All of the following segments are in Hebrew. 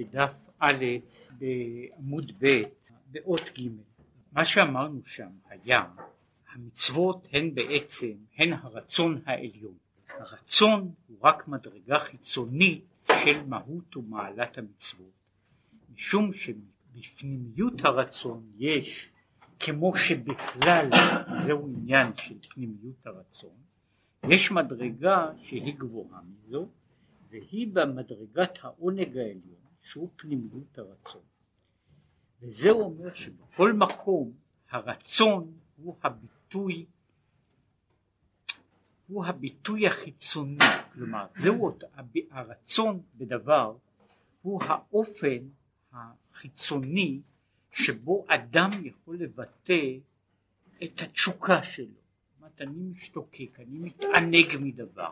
בדף א' בעמוד ב' באות ג' מה שאמרנו שם היה המצוות הן בעצם הן הרצון העליון. הרצון הוא רק מדרגה חיצונית של מהות ומעלת המצוות. משום שבפנימיות הרצון יש כמו שבכלל זהו עניין של פנימיות הרצון יש מדרגה שהיא גבוהה מזו והיא במדרגת העונג העליון שהוא פנימיות הרצון וזה אומר שבכל מקום הרצון הוא הביטוי הוא הביטוי החיצוני כלומר זהו הרצון בדבר הוא האופן החיצוני שבו אדם יכול לבטא את התשוקה שלו. זאת אומרת, אני משתוקק, אני מתענג מדבר,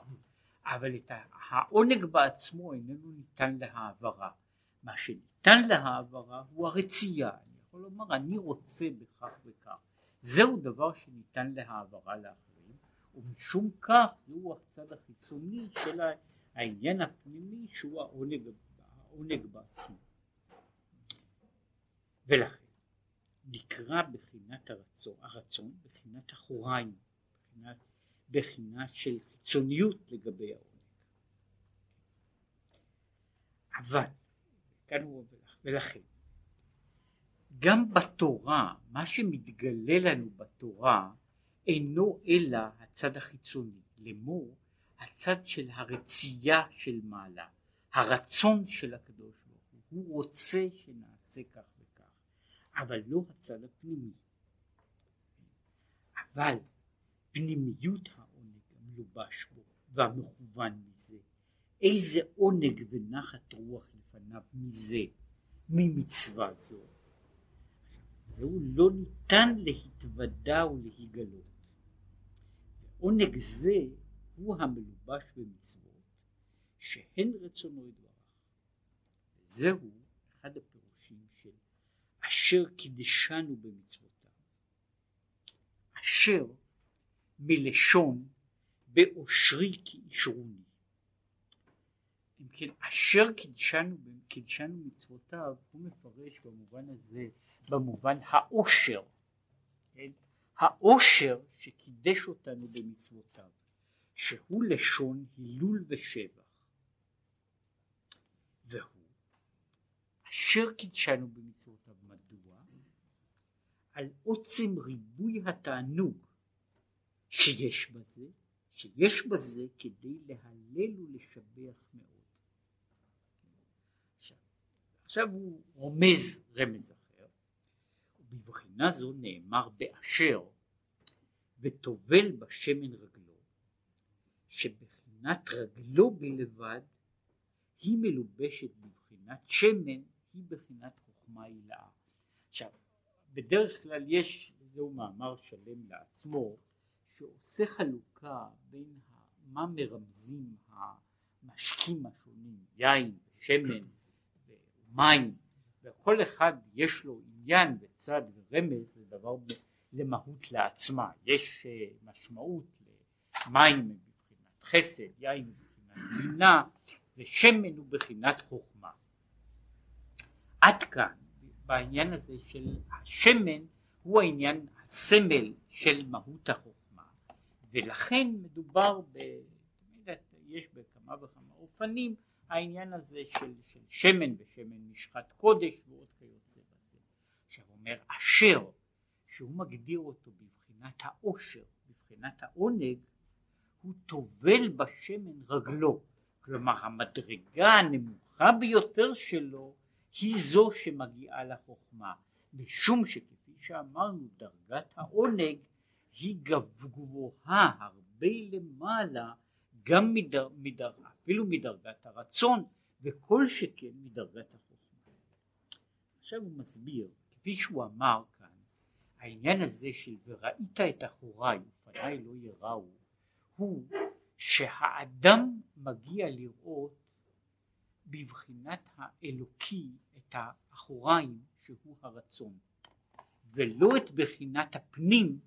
אבל את העונג בעצמו איננו ניתן להעברה. מה שניתן להעברה הוא הרצייה. אני יכול לומר, אני רוצה בכך וכך. זהו דבר שניתן להעברה לאחרים, ומשום כך זהו הצד החיצוני של העניין הפנימי שהוא העונג, העונג בעצמו. ולכן נקרא בחינת הרצון, הרצון בחינת אחוריים, בחינת, בחינה של חיצוניות לגבי העונג. אבל, כאן הוא ולכן, גם בתורה, מה שמתגלה לנו בתורה אינו אלא הצד החיצוני, לאמור הצד של הרצייה של מעלה, הרצון של הקדוש ברוך הוא, הוא רוצה שנעשה כך אבל לא הצד הפנימי. אבל פנימיות העונג המלובש בו והמכוון מזה, איזה עונג ונחת רוח לפניו מזה, ממצווה זו. זהו לא ניתן להתוודע ולהיגלות. עונג זה הוא המלובש במצוות שהן רצונו יתברך. זהו אחד הפ... אשר קידשנו במצוותיו. אשר מלשון באושרי כי אישרוני. אם כן, אשר קידשנו, קידשנו מצוותיו, הוא מפרש במובן הזה, במובן האושר, כן? האושר שקידש אותנו במצוותיו, שהוא לשון הילול ושבח. והוא אשר קידשנו במצוותיו על עוצם ריבוי התענוג שיש בזה, שיש בזה כדי להלל ולשבח מאוד. עכשיו, הוא רומז רמז אחר, ובבחינה זו נאמר באשר וטובל בשמן רגלו, שבחינת רגלו בלבד היא מלובשת בבחינת שמן, היא בחינת חוכמה הילאה. עכשיו בדרך כלל יש, זהו מאמר שלם לעצמו, שעושה חלוקה בין מה מרמזים המשקים השונים, יין ושמן ומים, וכל אחד יש לו עניין וצד ורמז לדבר למהות לעצמה, יש אה, משמעות למים מבחינת חסד, יין מבחינת מינה ושמן הוא בחינת חוכמה. עד כאן בעניין הזה של השמן הוא העניין הסמל של מהות החוכמה ולכן מדובר ב... יש בכמה וכמה אופנים העניין הזה של, של שמן ושמן משחת קודש ועוד כיוצא בזה. עכשיו אומר אשר שהוא מגדיר אותו בבחינת העושר, בבחינת העונג, הוא טובל בשמן רגלו. כלומר המדרגה הנמוכה ביותר שלו היא זו שמגיעה לחוכמה, משום שכפי שאמרנו דרגת העונג היא גבוהה הרבה למעלה גם מדר, מדר, אפילו מדרגת הרצון וכל שכן מדרגת החוכמה. עכשיו הוא מסביר, כפי שהוא אמר כאן, העניין הזה של וראית את אחוריי ופניי לא יראו, הוא שהאדם מגיע לראות בבחינת האלוקי את האחוריים שהוא הרצון ולא את בחינת הפנים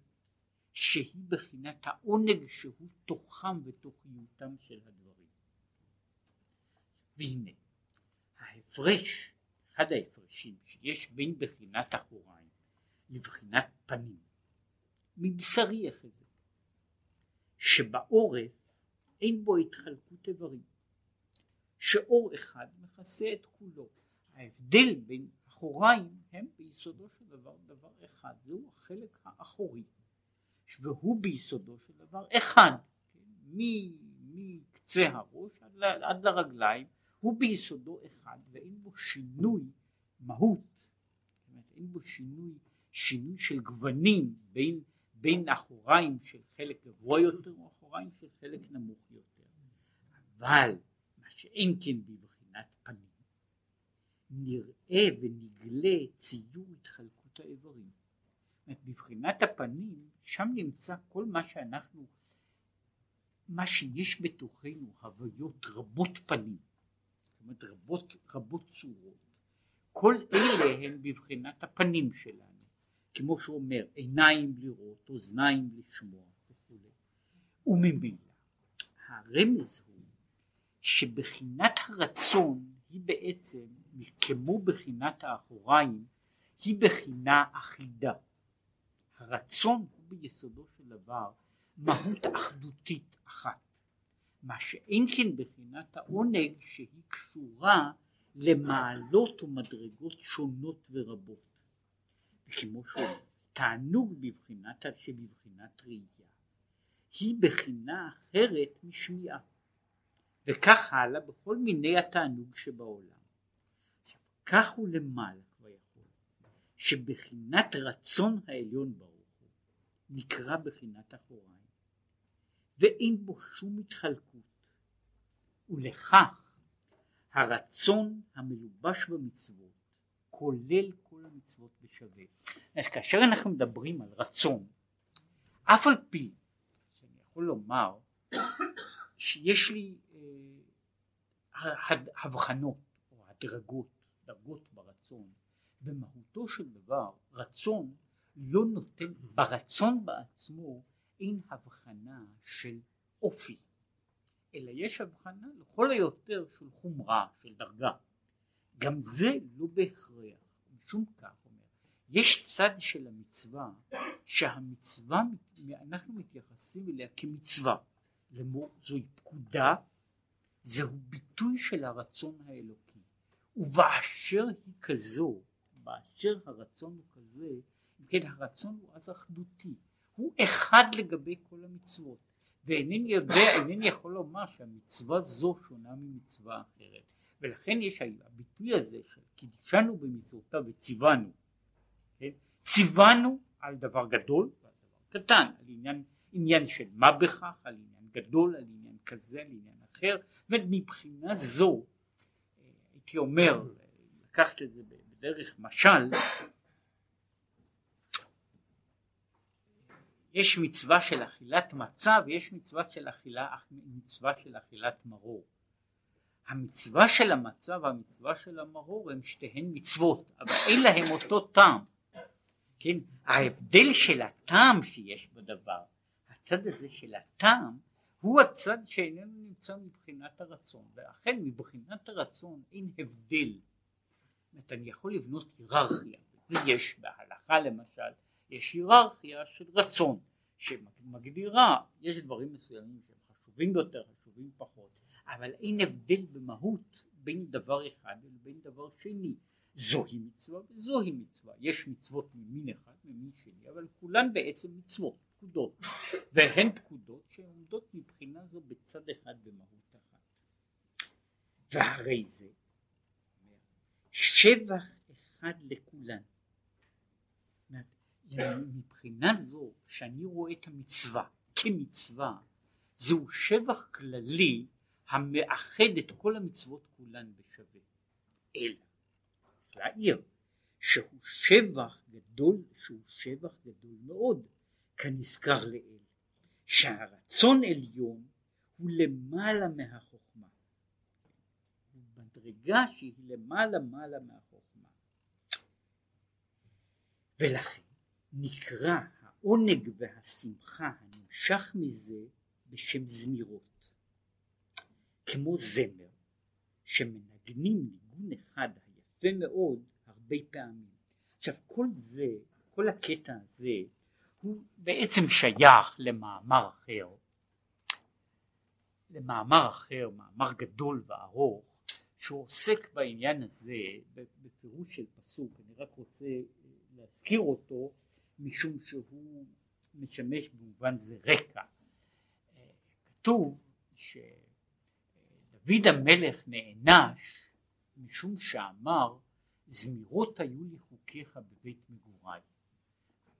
שהיא בחינת העונג שהוא תוכם ותוכיותם של הדברים. והנה ההפרש אחד ההפרשים שיש בין בחינת אחוריים לבחינת פנים מבשרי איך זה שבעורף אין בו התחלקות איברים שאור אחד מכסה את כולו ההבדל בין אחוריים הם ביסודו של דבר דבר אחד זהו החלק האחורי והוא ביסודו של דבר אחד כן? מקצה הראש עד, עד לרגליים הוא ביסודו אחד ואין בו שינוי מהות. אין בו שינוי שינוי של גוונים בין, בין אחוריים של חלק גבוה יותר או אחוריים של חלק נמוך יותר. אבל מה שאין כן בבחינת פנים נראה ונגלה ציור התחלקות האיברים. בבחינת הפנים שם נמצא כל מה שאנחנו מה שיש בתוכנו הוויות רבות פנים זאת אומרת רבות, רבות צורות. כל אלה הן בבחינת הפנים שלנו. כמו שהוא אומר עיניים לראות אוזניים לשמוע וכו' וממילא הרמז הוא שבחינת הרצון היא בעצם כמו בחינת האחוריים היא בחינה אחידה. הרצון הוא ביסודו של דבר מהות אחדותית אחת מה שאין כן בחינת העונג שהיא קשורה למעלות ומדרגות שונות ורבות. וכמו שאומר תענוג בבחינת שבבחינת ראייה היא בחינה אחרת משמיעה. וכך הלאה בכל מיני התענוג שבעולם. כך הוא למעלה כבר יכול שבחינת רצון העליון ברוך הוא נקרא בחינת אחוריים ואין בו שום התחלקות ולכך הרצון המלובש במצוות כולל כל המצוות בשווה. אז כאשר אנחנו מדברים על רצון, אף על פי שאני יכול לומר שיש לי אה, הבחנות או הדרגות, דרגות ברצון, במהותו של דבר רצון לא נותן, ברצון בעצמו אין הבחנה של אופי, אלא יש הבחנה לכל היותר של חומרה, של דרגה. גם זה לא בהכרח, משום כך אומר, יש צד של המצווה שהמצווה, אנחנו מתייחסים אליה כמצווה, לאמור זוהי פקודה, זהו ביטוי של הרצון האלוקי, ובאשר היא כזו, באשר הרצון הוא כזה, כן הרצון הוא אז אחדותי, הוא אחד לגבי כל המצוות, ואינני יודע, אינני יכול לומר שהמצווה זו שונה ממצווה אחרת. ולכן יש הביטוי הזה של קידשנו במצוותיו וציוונו, כן? ציוונו על דבר גדול ועל דבר קטן, על עניין, עניין של מה בכך, על עניין גדול, על עניין כזה, על עניין אחר, ומבחינה זו הייתי אומר, לקחת את זה בדרך משל, יש מצווה של אכילת מצה ויש מצווה של אכילה, מצווה של אכילת מרור. המצווה של המצה והמצווה של המרור הם שתיהן מצוות, אבל אין להם אותו טעם. כן, ההבדל של הטעם שיש בדבר, הצד הזה של הטעם, הוא הצד שאיננו נמצא מבחינת הרצון, ואכן מבחינת הרצון אין הבדל. זאת אני יכול לבנות היררכיה, זה יש בהלכה למשל, יש היררכיה של רצון, שמגדירה, יש דברים מסוימים שהם חשובים יותר, חשובים פחות, אבל אין הבדל במהות בין דבר אחד לבין דבר שני. זוהי מצווה וזוהי מצווה. יש מצוות ממין אחד, ממין שני, אבל כולן בעצם מצוות, פקודות. והן פקודות שעומדות מבחינה זו בצד אחד במהות אחת. והרי זה שבח אחד לכולן. מבחינה זו שאני רואה את המצווה כמצווה זהו שבח כללי המאחד את כל המצוות כולן בשווה. אלא, להעיר, שהוא שבח גדול, שהוא שבח גדול מאוד, כנזכר לאל, שהרצון עליון הוא למעלה מהחוכמה. מדרגה שהיא למעלה מעלה מהחוכמה. ולכן נקרא העונג והשמחה הנמשך מזה בשם זמירות. כמו זמר שמנגנים ניגון אחד יפה מאוד הרבה פעמים. עכשיו כל זה, כל הקטע הזה הוא בעצם שייך למאמר אחר, למאמר אחר, מאמר גדול וארוך, שהוא עוסק בעניין הזה בפירוש של פסוק, אני רק רוצה להזכיר אותו משום שהוא משמש במובן זה רקע. כתוב שדוד המלך נענש משום שאמר זמירות היו לי חוקיך בבית מגוריי.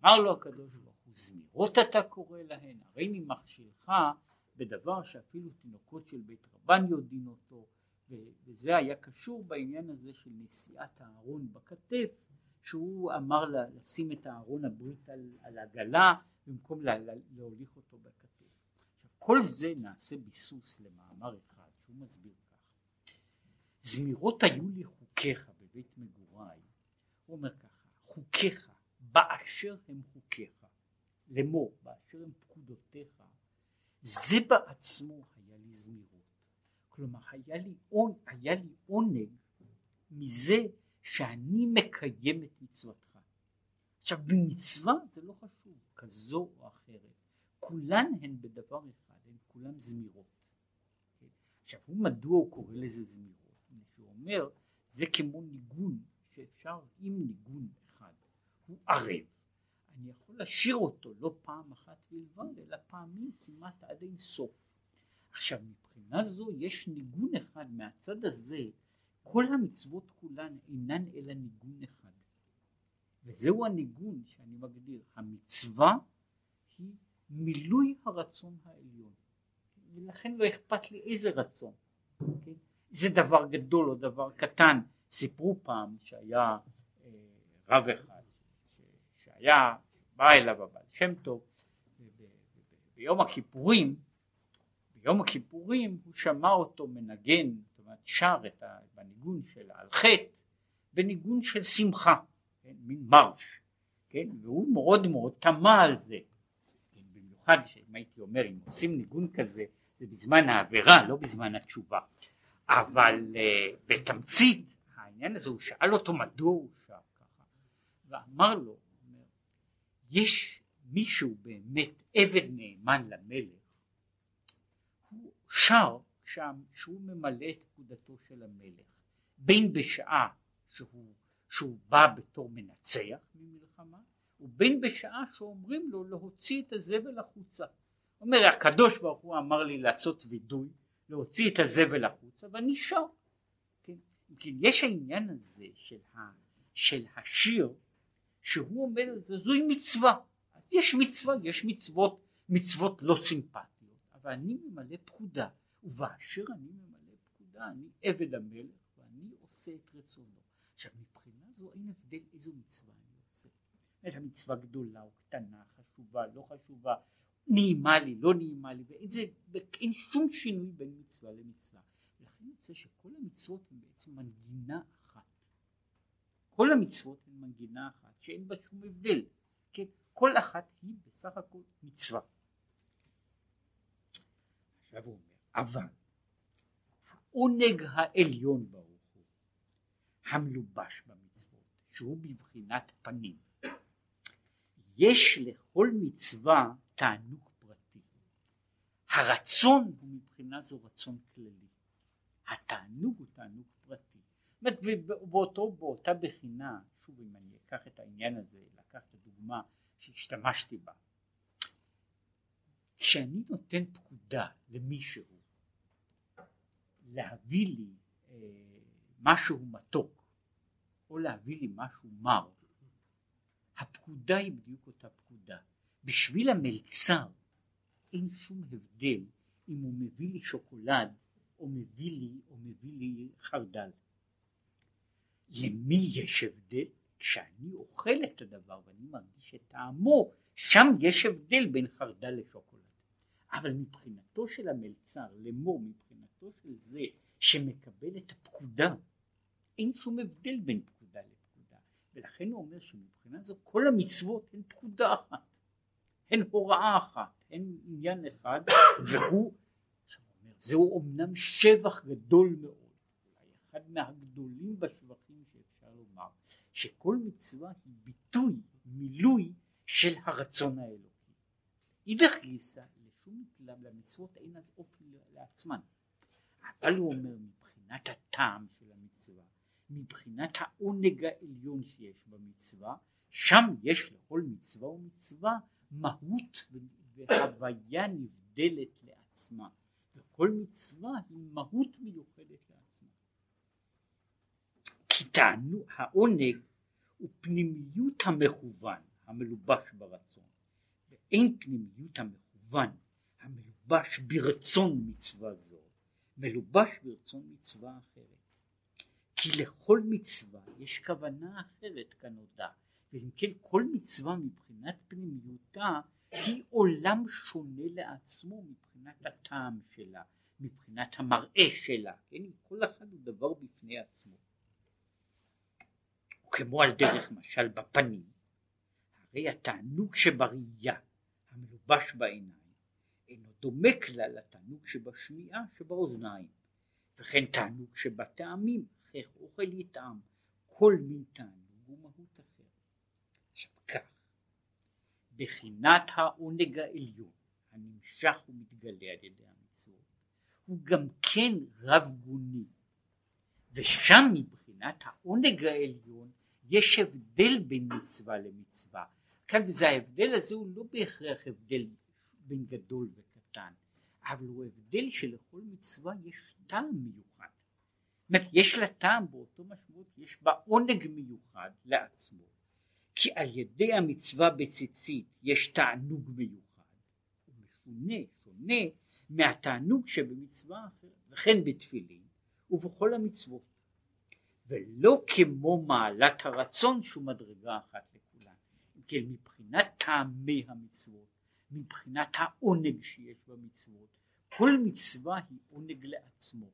אמר לו הקדוש ברוך הוא זמירות אתה קורא להן הרי ממכשילך בדבר שאפילו תינוקות של בית רבן יודעים אותו וזה היה קשור בעניין הזה של נשיאת הארון בכתף שהוא אמר לה, לשים את הארון הברית על, על עגלה במקום לה, לה, להוליך אותו בכתף. כל זה נעשה ביסוס למאמר אחד שהוא מסביר כך זמירות היו לי חוקיך בבית מגוריי הוא אומר ככה חוקיך באשר הם חוקיך לאמור באשר הם פקודותיך זה בעצמו היה לי זמירות כלומר היה לי, היה לי עונג מזה שאני מקיים את מצוותך. עכשיו במצווה זה לא חשוב, כזו או אחרת, כולן הן בדבר אחד, הן כולן זמירות. עכשיו הוא מדוע הוא קורא לזה זמירות? הוא אומר זה כמו ניגון שאפשר עם ניגון אחד, הוא ערב. אני יכול לשיר אותו לא פעם אחת בלבד אלא פעמים כמעט עד אין סוף. עכשיו מבחינה זו יש ניגון אחד מהצד הזה כל המצוות כולן אינן אלא ניגון אחד. וזהו הניגון שאני מגדיר. המצווה היא מילוי הרצון העליון. ולכן לא אכפת לי איזה רצון כן? זה דבר גדול או דבר קטן. סיפרו פעם שהיה אה, רב אחד שהיה בא אליו הבעל שם טוב ביום הכיפורים ביום הכיפורים הוא שמע אותו מנגן, שר את הניגון של על חטא בניגון של שמחה, כן, מין מרש, כן, והוא מאוד מאוד תמה על זה, כן, במיוחד שאם הייתי אומר אם עושים ניגון כזה זה בזמן העבירה לא בזמן התשובה, אבל uh, בתמצית העניין הזה הוא שאל אותו מדוע הוא שר ככה ואמר לו יש מישהו באמת עבד נאמן למלך שר שם שהוא ממלא את פקודתו של המלך בין בשעה שהוא, שהוא בא בתור מנצח ממלחמה ובין בשעה שאומרים לו להוציא את הזבל החוצה. אומר הקדוש ברוך הוא אמר לי לעשות וידוי להוציא את הזבל החוצה ואני שר. כן? כן, יש העניין הזה של, ה, של השיר שהוא אומר זוהי מצווה אז יש מצווה יש מצוות מצוות לא סימפטיות אבל אני ממלא פקודה, ובאשר אני ממלא פקודה אני עבד המלך ואני עושה את רצונו. עכשיו מבחינה זו אין הבדל איזו מצווה אני עושה. יש מצווה גדולה או קטנה, חשובה, לא חשובה, נעימה לי, לא נעימה לי, ואין זה, אין שום שינוי בין מצווה למצווה. ולכן יוצא שכל המצוות הן בעצם מנגינה אחת. כל המצוות הן מנגינה אחת שאין בה שום הבדל. כן? כל אחת היא בסך הכל מצווה. עכשיו הוא אומר, אבל העונג העליון ברוך הוא, המלובש במצוות, שהוא בבחינת פנים, יש לכל מצווה תענוג פרטי. הרצון הוא מבחינה זו רצון כללי. התענוג הוא תענוג פרטי. ובאותו, באותה בחינה, שוב אם אני אקח את העניין הזה, לקח את הדוגמה שהשתמשתי בה, כשאני נותן פקודה למישהו להביא לי אה, משהו מתוק או להביא לי משהו מר, הפקודה היא בדיוק אותה פקודה. בשביל המלצר אין שום הבדל אם הוא מביא לי שוקולד או מביא לי, או מביא לי חרדל. למי יש הבדל? כשאני אוכל את הדבר ואני מרגיש את טעמו, שם יש הבדל בין חרדל לשוקולד. אבל מבחינתו של המלצר לאמור מבחינתו של זה שמקבל את הפקודה אין שום הבדל בין פקודה לפקודה ולכן הוא אומר שמבחינה זו כל המצוות הן פקודה אחת הן הוראה אחת הן עניין אחד והוא אומר, זהו אמנם שבח גדול מאוד אולי אחד מהגדולים בשבחים שאפשר אפשר לומר שכל מצווה היא ביטוי, מילוי של הרצון האלוקי. אידך גיסא למצוות אין אז אופי לעצמן. אבל הוא אומר מבחינת הטעם של המצווה, מבחינת העונג העליון שיש במצווה, שם יש לכל מצווה ומצווה מהות והוויה נבדלת לעצמה, וכל מצווה היא מהות מיוחדת לעצמה. כי טענו העונג הוא פנימיות המכוון המלובש ברצון, ואין פנימיות המכוון המלובש ברצון מצווה זו, מלובש ברצון מצווה אחרת. כי לכל מצווה יש כוונה אחרת כנודע, ואם כן כל מצווה מבחינת פנימיותה היא עולם שונה לעצמו מבחינת הטעם שלה, מבחינת המראה שלה, כן? כל אחד הוא דבר בפני עצמו. כמו על דרך משל בפנים, הרי התענוג שבראייה המלובש בעיניים אינו דומה כלל לתענוג שבשמיעה שבאוזניים, וכן תענוג שבטעמים, איך אוכל יטעם, כל מין תענוג הוא מהות אחרת. עכשיו כך, בחינת העונג העליון הנמשך ומתגלה על ידי המצוות, הוא גם כן רב גוני, ושם מבחינת העונג העליון יש הבדל בין מצווה למצווה. כאן וזה ההבדל הזה הוא לא בהכרח הבדל בין גדול וקטן, אבל הוא הבדל שלכל מצווה יש טעם מיוחד. זאת יש לה טעם באותו משמעות, יש בה עונג מיוחד לעצמו, כי על ידי המצווה בציצית יש תענוג מיוחד, הוא משונה, שונה מהתענוג שבמצווה אחרת, וכן בתפילין ובכל המצוות. ולא כמו מעלת הרצון שהוא מדרגה אחת לכולן. כן, מבחינת טעמי המצוות, מבחינת העונג שיש במצוות, כל מצווה היא עונג לעצמו.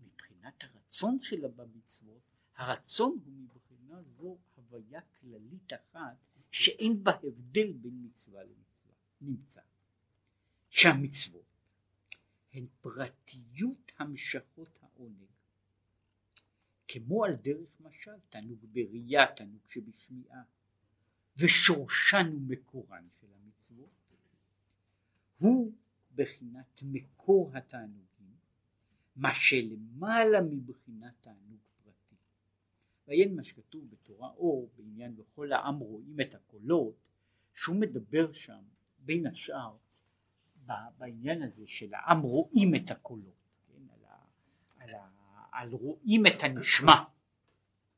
מבחינת הרצון שלה במצוות, הרצון הוא מבחינה זו הוויה כללית אחת שאין בה הבדל בין מצווה למצווה. נמצא שהמצוות הן פרטיות המשכות העונג כמו על דרך משל תענוג בראייה, תענוג שבשמיעה, ושורשן ומקורן של המצוות, הוא בחינת מקור התענוגים, מה שלמעלה מבחינת תענוג פרטי. ועיין מה שכתוב בתורה אור בעניין וכל העם רואים את הקולות, שהוא מדבר שם בין השאר בעניין הזה של העם רואים את הקולות, כן, על, ה, על, ה, על רואים את הנשמע.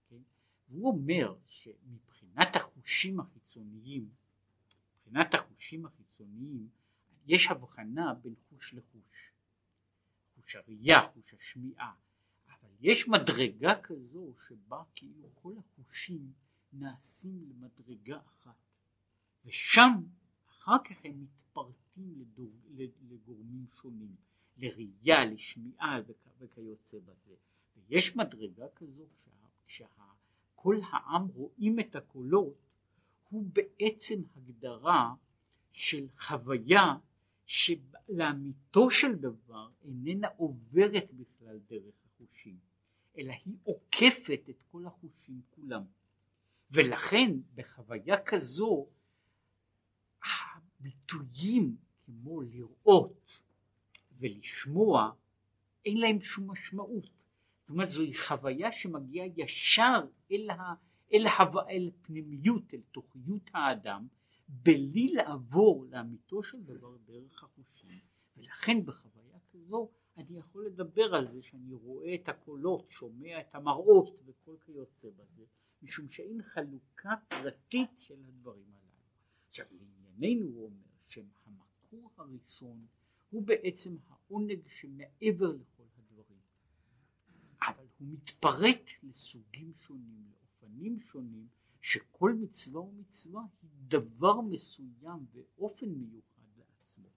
כן? והוא אומר שמבחינת החושים החיצוניים, מבחינת החושים החיצוניים, יש הבחנה בין חוש לחוש. חוש הראייה, חוש השמיעה, אבל יש מדרגה כזו שבה כאילו כל החושים נעשים למדרגה אחת, ושם אחר כך הם מתפרטים לדור, לגורמים שונים. לראייה, לשמיעה וכיוצא בזה. ויש מדרגה כזו שכל העם רואים את הקולות הוא בעצם הגדרה של חוויה שלאמיתו של דבר איננה עוברת בכלל דרך החושים, אלא היא עוקפת את כל החושים כולם. ולכן בחוויה כזו הביטויים כמו לראות, ולשמוע אין להם שום משמעות. זאת אומרת זוהי חוויה שמגיעה ישר אל, ה, אל, ה, אל פנימיות, אל תוכיות האדם, בלי לעבור לאמיתו של דבר דרך החושים, ולכן בחוויה כזו אני יכול לדבר על זה שאני רואה את הקולות, שומע את המראות וכל כיוצא בזה, משום שאין חלוקה פרטית של הדברים הללו. עכשיו לענייננו הוא אומר שהמקור הראשון הוא בעצם העונג שמעבר לכל הדברים, אבל הוא מתפרט לסוגים שונים, לאופנים שונים, שכל מצווה ומצווה היא דבר מסוים ואופן מיוחד לעצמו.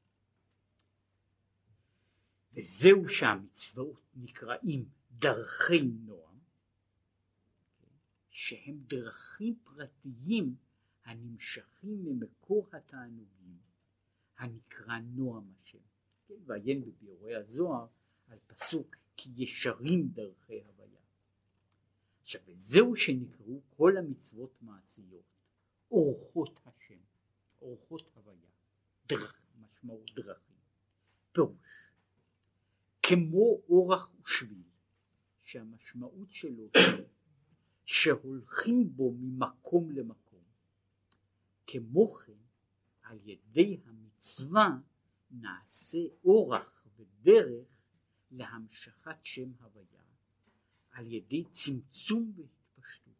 וזהו שהמצוות נקראים דרכי נועם, שהם דרכים פרטיים הנמשכים ממקור התענוגים הנקרא נועם השם. כן, ועיין בביאורי הזוהר על פסוק כי ישרים דרכי הוויה. עכשיו וזהו שנקראו כל המצוות מעשיות אורחות השם, אורחות הוויה, דרך, משמעות דרכים, פירוש, כמו אורח ושביל, שהמשמעות שלו שהולכים בו ממקום למקום, כמו כן על ידי המצווה נעשה אורח ודרך להמשכת שם הוויה על ידי צמצום והתפשטות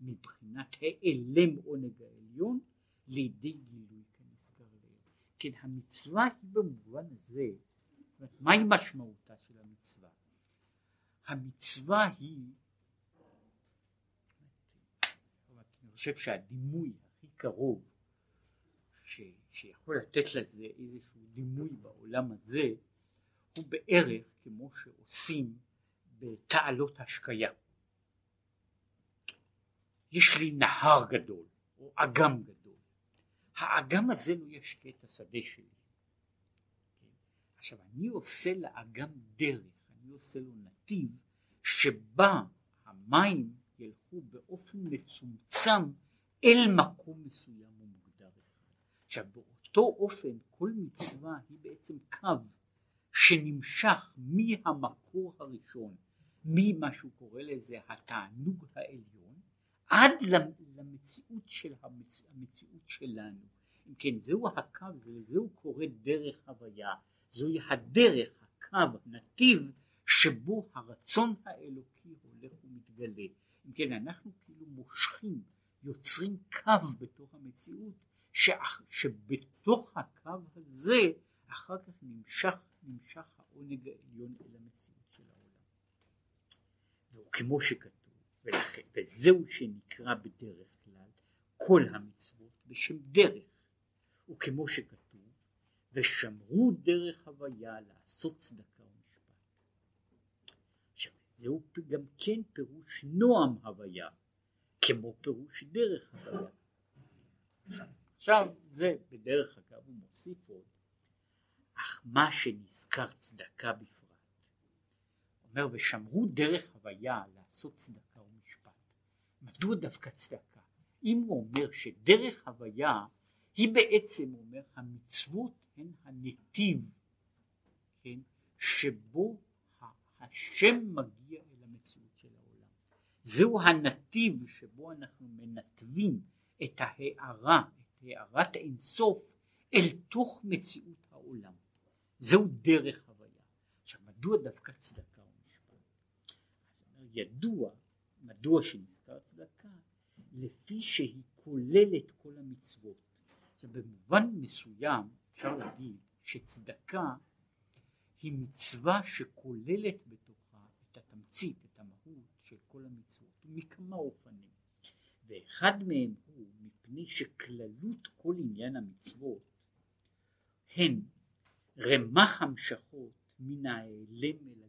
מבחינת העלם עונג העליון לידי גילוי כנזכר לעיל. כן המצווה היא במובן הזה, מהי משמעותה של המצווה? המצווה היא, אני חושב שהדימוי הכי קרוב ש, שיכול לתת לזה איזשהו דימוי בעולם הזה הוא בערך כמו שעושים בתעלות השקיה. יש לי נהר גדול או אגם גדול, האגם הזה לא ישקה את השדה שלי. עכשיו אני עושה לאגם דרך, אני עושה לו נתיב שבה המים ילכו באופן מצומצם אל מקום מסוים ומוגדר אחד. עכשיו באותו אופן כל מצווה היא בעצם קו שנמשך מהמקור הראשון, ממה שהוא קורא לזה התענוג העליון, עד למציאות של המצ... המציאות שלנו. אם כן, זהו הקו, לזה הוא קורא דרך הוויה, זוהי הדרך, הקו, הנתיב, שבו הרצון האלוקי הולך ומתגלה. אם כן, אנחנו כאילו מושכים, יוצרים קו בתוך המציאות, שאח... שבתוך הקו הזה אחר כך נמשך נמשך העונג העליון אל המציאות. וכמו שכתוב, ולכן, וזהו שנקרא בדרך כלל כל המצוות בשם דרך, וכמו שכתוב, ושמרו דרך הוויה לעשות צדקה ומשפט. עכשיו זהו גם כן פירוש נועם הוויה, כמו פירוש דרך הוויה. עכשיו זה בדרך אגב הוא מוסיף עוד אך מה שנזכר צדקה בפרט. אומר ושמרו דרך הוויה לעשות צדקה ומשפט. מדוע דווקא צדקה? אם הוא אומר שדרך הוויה היא בעצם, הוא אומר, המצוות הן הנתיב, כן, שבו השם מגיע אל המציאות של העולם. זהו הנתיב שבו אנחנו מנתבים את ההארה, את הארת אינסוף, אל תוך מציאות העולם. זהו דרך הוויה. עכשיו מדוע דווקא צדקה ידוע מדוע שנזכר צדקה לפי שהיא כוללת כל המצוות. במובן מסוים אפשר להגיד שצדקה היא מצווה שכוללת בתוכה את התמצית, את המהות של כל המצוות, מכמה אופנים. ואחד מהם הוא מפני שכללות כל עניין המצוות הן רמ"ח המשכות מן ההיעלם אל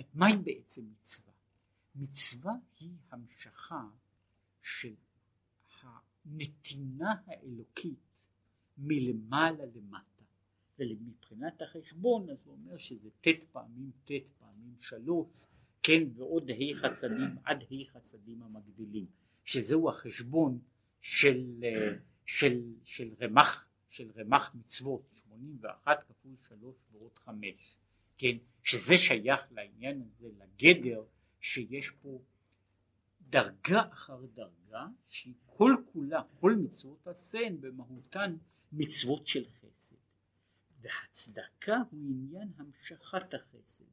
זאת מהי בעצם מצווה? מצווה היא המשכה של הנתינה האלוקית מלמעלה למטה. ומבחינת החשבון אז הוא אומר שזה ט' פעמים ט' פעמים שלוש, כן, ועוד ה' חסדים עד ה' חסדים המגדילים, שזהו החשבון של, של, של רמ"ח, של רמ"ח מצוות, 81 כפול 3 ועוד 5, כן, שזה שייך לעניין הזה, לגדר, שיש פה דרגה אחר דרגה, שהיא כל כולה, כל מצוות עשה הן במהותן מצוות של חסד. והצדקה הוא עניין המשכת החסד.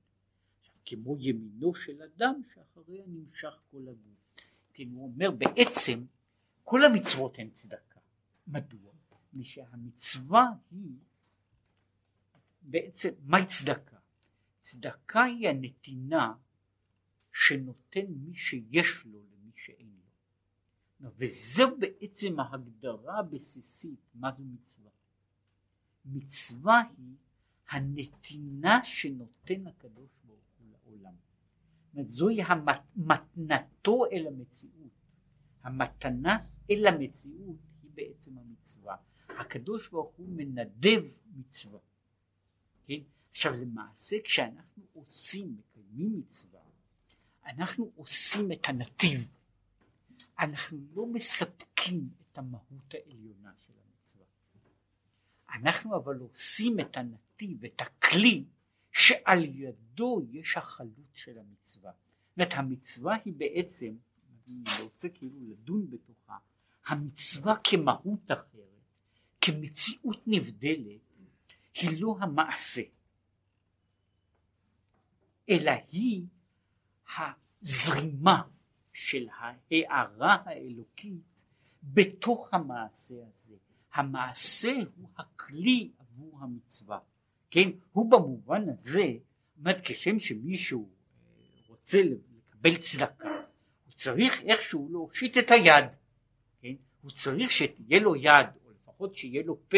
כמו ימינו של אדם שאחריה נמשך כל הגוף. כן, הוא אומר בעצם כל המצוות הן צדקה. מדוע? מפני שהמצווה היא בעצם מהי צדקה? צדקה היא הנתינה שנותן מי שיש לו למי שאין לו. וזו בעצם ההגדרה הבסיסית מה זו מצווה. מצווה היא הנתינה שנותן הקדוש ברוך הוא לעולם. זוהי המתנתו אל המציאות. המתנה אל המציאות היא בעצם המצווה. הקדוש ברוך הוא מנדב מצווה. כן? עכשיו למעשה כשאנחנו עושים, מקיימים מצווה, אנחנו עושים את הנתיב, אנחנו לא מספקים את המהות העליונה של המצווה. אנחנו אבל עושים את הנתיב, את הכלי, שעל ידו יש החלות של המצווה. זאת אומרת המצווה היא בעצם, אני רוצה כאילו לדון בתוכה, המצווה כמהות אחרת, כמציאות נבדלת, היא לא המעשה, אלא היא הזרימה של ההערה האלוקית בתוך המעשה הזה. המעשה הוא הכלי עבור המצווה. כן, הוא במובן הזה, אומרת, כשם שמישהו אה, רוצה לקבל צדקה, הוא צריך איכשהו להושיט את היד, כן? הוא צריך שתהיה לו יד, או לפחות שיהיה לו פה,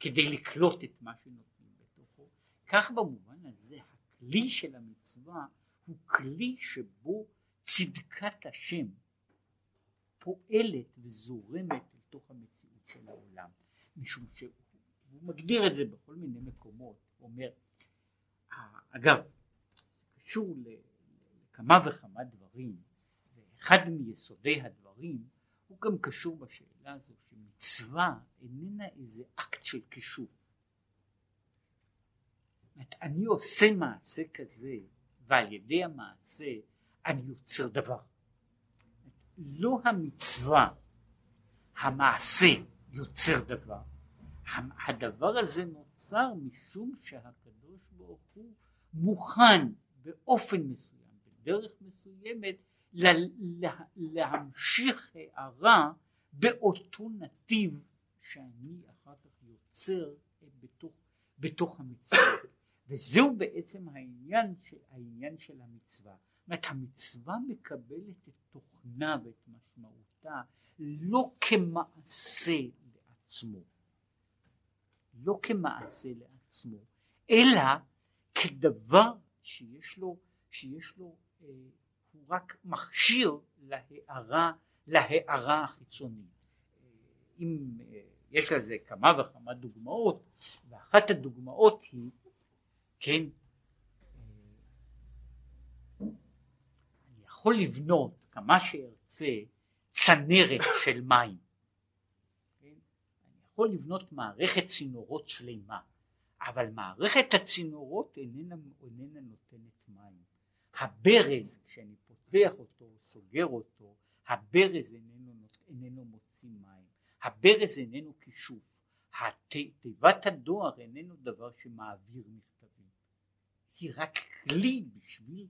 כדי לקלוט את מה שנותנים בתוכו. כך במובן הזה, הכלי של המצווה הוא כלי שבו צדקת השם פועלת וזורמת לתוך המציאות של העולם, משום שהוא מגדיר את זה בכל מיני מקומות, הוא אומר, אגב, קשור לכמה וכמה דברים, ואחד מיסודי הדברים הוא גם קשור בשאלה הזו שמצווה איננה איזה אקט של כישוף. אני עושה מעשה כזה ועל ידי המעשה אני יוצר דבר. לא המצווה, המעשה יוצר דבר. הדבר הזה נוצר משום שהקדוש ברוך הוא מוכן באופן מסוים, בדרך מסוימת, להמשיך הערה באותו נתיב שאני אחר כך יוצר בתוך, בתוך המצוות. וזהו בעצם העניין העניין של המצווה. זאת אומרת המצווה מקבלת את תוכנה ואת משמעותה לא כמעשה לעצמו, לא כמעשה לעצמו, אלא כדבר שיש לו, שיש לו, אה, הוא רק מכשיר להערה, להערה החיצונית. אה, אם אה, יש לזה כמה וכמה דוגמאות, ואחת הדוגמאות היא כן, אני יכול לבנות כמה שארצה צנרת של מים, כן? אני יכול לבנות מערכת צינורות שלמה, אבל מערכת הצינורות איננה, איננה נותנת מים. הברז, כשאני פותח אותו, סוגר אותו, הברז איננו, איננו מוציא מים, הברז איננו כישוף, תיבת הדואר איננו דבר שמעביר מכתב. היא רק כלי בשביל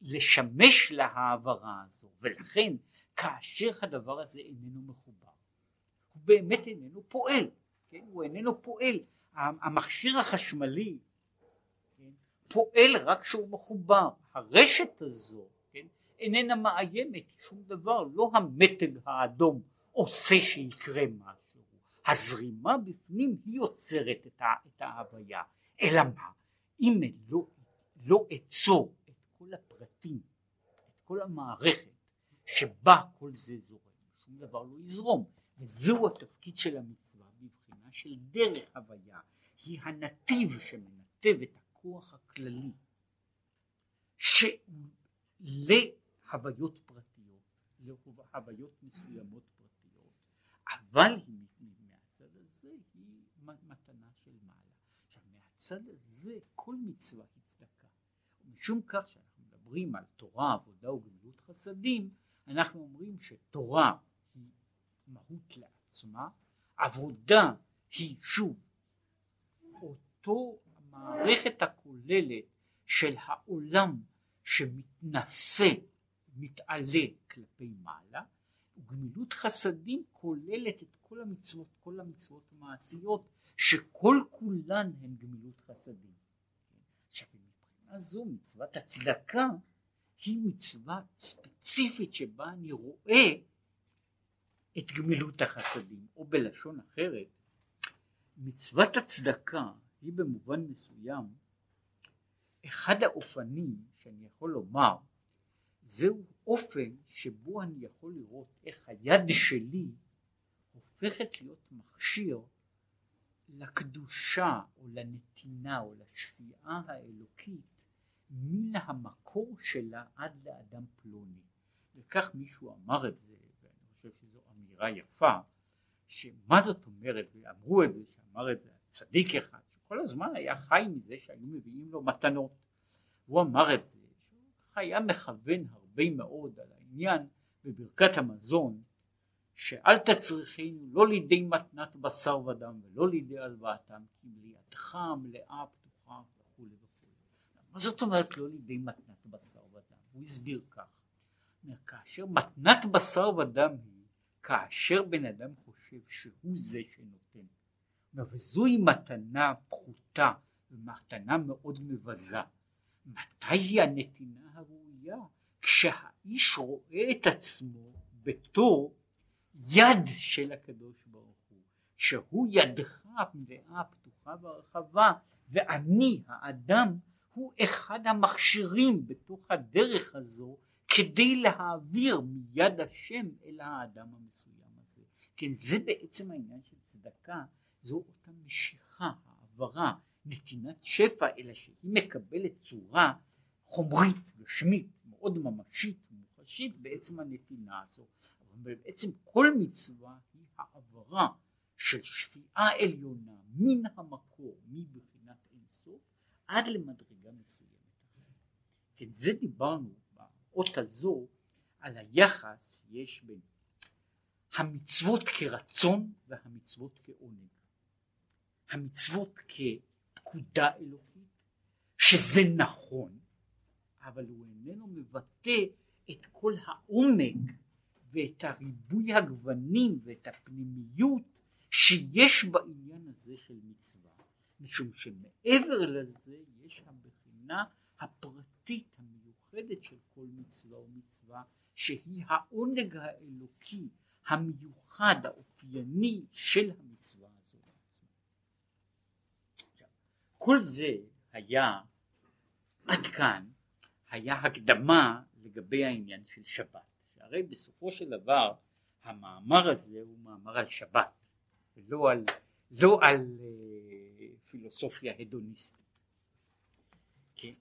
לשמש להעברה הזו ולכן כאשר הדבר הזה איננו מחובר הוא באמת איננו פועל, כן? הוא איננו פועל, המכשיר החשמלי כן? פועל רק כשהוא מחובר, הרשת הזו כן? איננה מאיימת שום דבר, לא המתג האדום עושה שיקרה משהו, הזרימה בפנים היא יוצרת את ההוויה, אלא מה? אם לא, לא אצור את כל הפרטים, את כל המערכת שבה כל זה זורם, שום דבר לא יזרום, וזהו התפקיד של המצווה מבחינה של דרך הוויה, היא הנתיב שמנתב את הכוח הכללי להוויות פרטיות, להוויות מסוימות פרטיות, אבל היא הזה היא מתנה של מעלה. עכשיו מהצד הזה כל מצווה היא צדקה. ומשום כך שאנחנו מדברים על תורה, עבודה וגמילות חסדים, אנחנו אומרים שתורה היא מהות לעצמה, עבודה היא שוב אותו המערכת הכוללת של העולם שמתנשא, מתעלה כלפי מעלה, וגמילות חסדים כוללת את כל המצוות, כל המצוות המעשיות, שכל כולן הן גמילות חסדים. עכשיו מבחינה זו מצוות הצדקה היא מצווה ספציפית שבה אני רואה את גמילות החסדים, או בלשון אחרת, מצוות הצדקה היא במובן מסוים אחד האופנים שאני יכול לומר זהו אופן שבו אני יכול לראות איך היד שלי הופכת להיות מכשיר לקדושה או לנתינה או לשפיעה האלוקית מן המקור שלה עד לאדם פלוני. וכך מישהו אמר את זה, ואני חושב שזו אמירה יפה, שמה זאת אומרת, ואמרו את זה, שאמר את זה צדיק אחד, שכל הזמן היה חי מזה שהיו מביאים לו מתנות. הוא אמר את זה, שהוא היה מכוון הרבה מאוד על העניין בברכת המזון, שאל תצריכנו לא לידי מתנת בשר ודם ולא לידי הלוואתם, כי מליאתך מלאה פתוחה וכולי וכולי. מה זאת אומרת לא לידי מתנת בשר ודם? הוא הסביר כך. כאשר מתנת בשר ודם היא כאשר בן אדם חושב שהוא זה שנותן. וזוהי מתנה פחותה ומתנה מאוד מבזה. מתי היא הנתינה הראויה? כשהאיש רואה את עצמו בתור יד של הקדוש ברוך הוא, שהוא ידך מלאה פתוחה ורחבה ואני האדם הוא אחד המכשירים בתוך הדרך הזו כדי להעביר מיד השם אל האדם המסוים הזה. כן, זה בעצם העניין של צדקה, זו אותה משיכה, העברה, נתינת שפע, אלא שהיא מקבלת צורה חומרית, גשמית, מאוד ממשית, מוחשית בעצם הנתינה הזו. בעצם כל מצווה היא העברה של שפיעה עליונה מן המקור, מבחינת אינסוף, עד למדרגה מסוימת. כן, זה דיברנו באות הזו על היחס שיש בין המצוות כרצון והמצוות כעונג. המצוות כפקודה אלוקית, שזה נכון, אבל הוא איננו מבטא את כל העומק ואת הריבוי הגוונים ואת הפנימיות שיש בעניין הזה של מצווה, משום שמעבר לזה יש הבחינה הפרטית המיוחדת של כל מצווה ומצווה שהיא העונג האלוקי המיוחד האופייני של המצווה הזו. כל זה היה עד כאן היה הקדמה לגבי העניין של שבת. שהרי בסופו של דבר המאמר הזה הוא מאמר על שבת ולא על, לא על uh, פילוסופיה הדוניסטית. כן.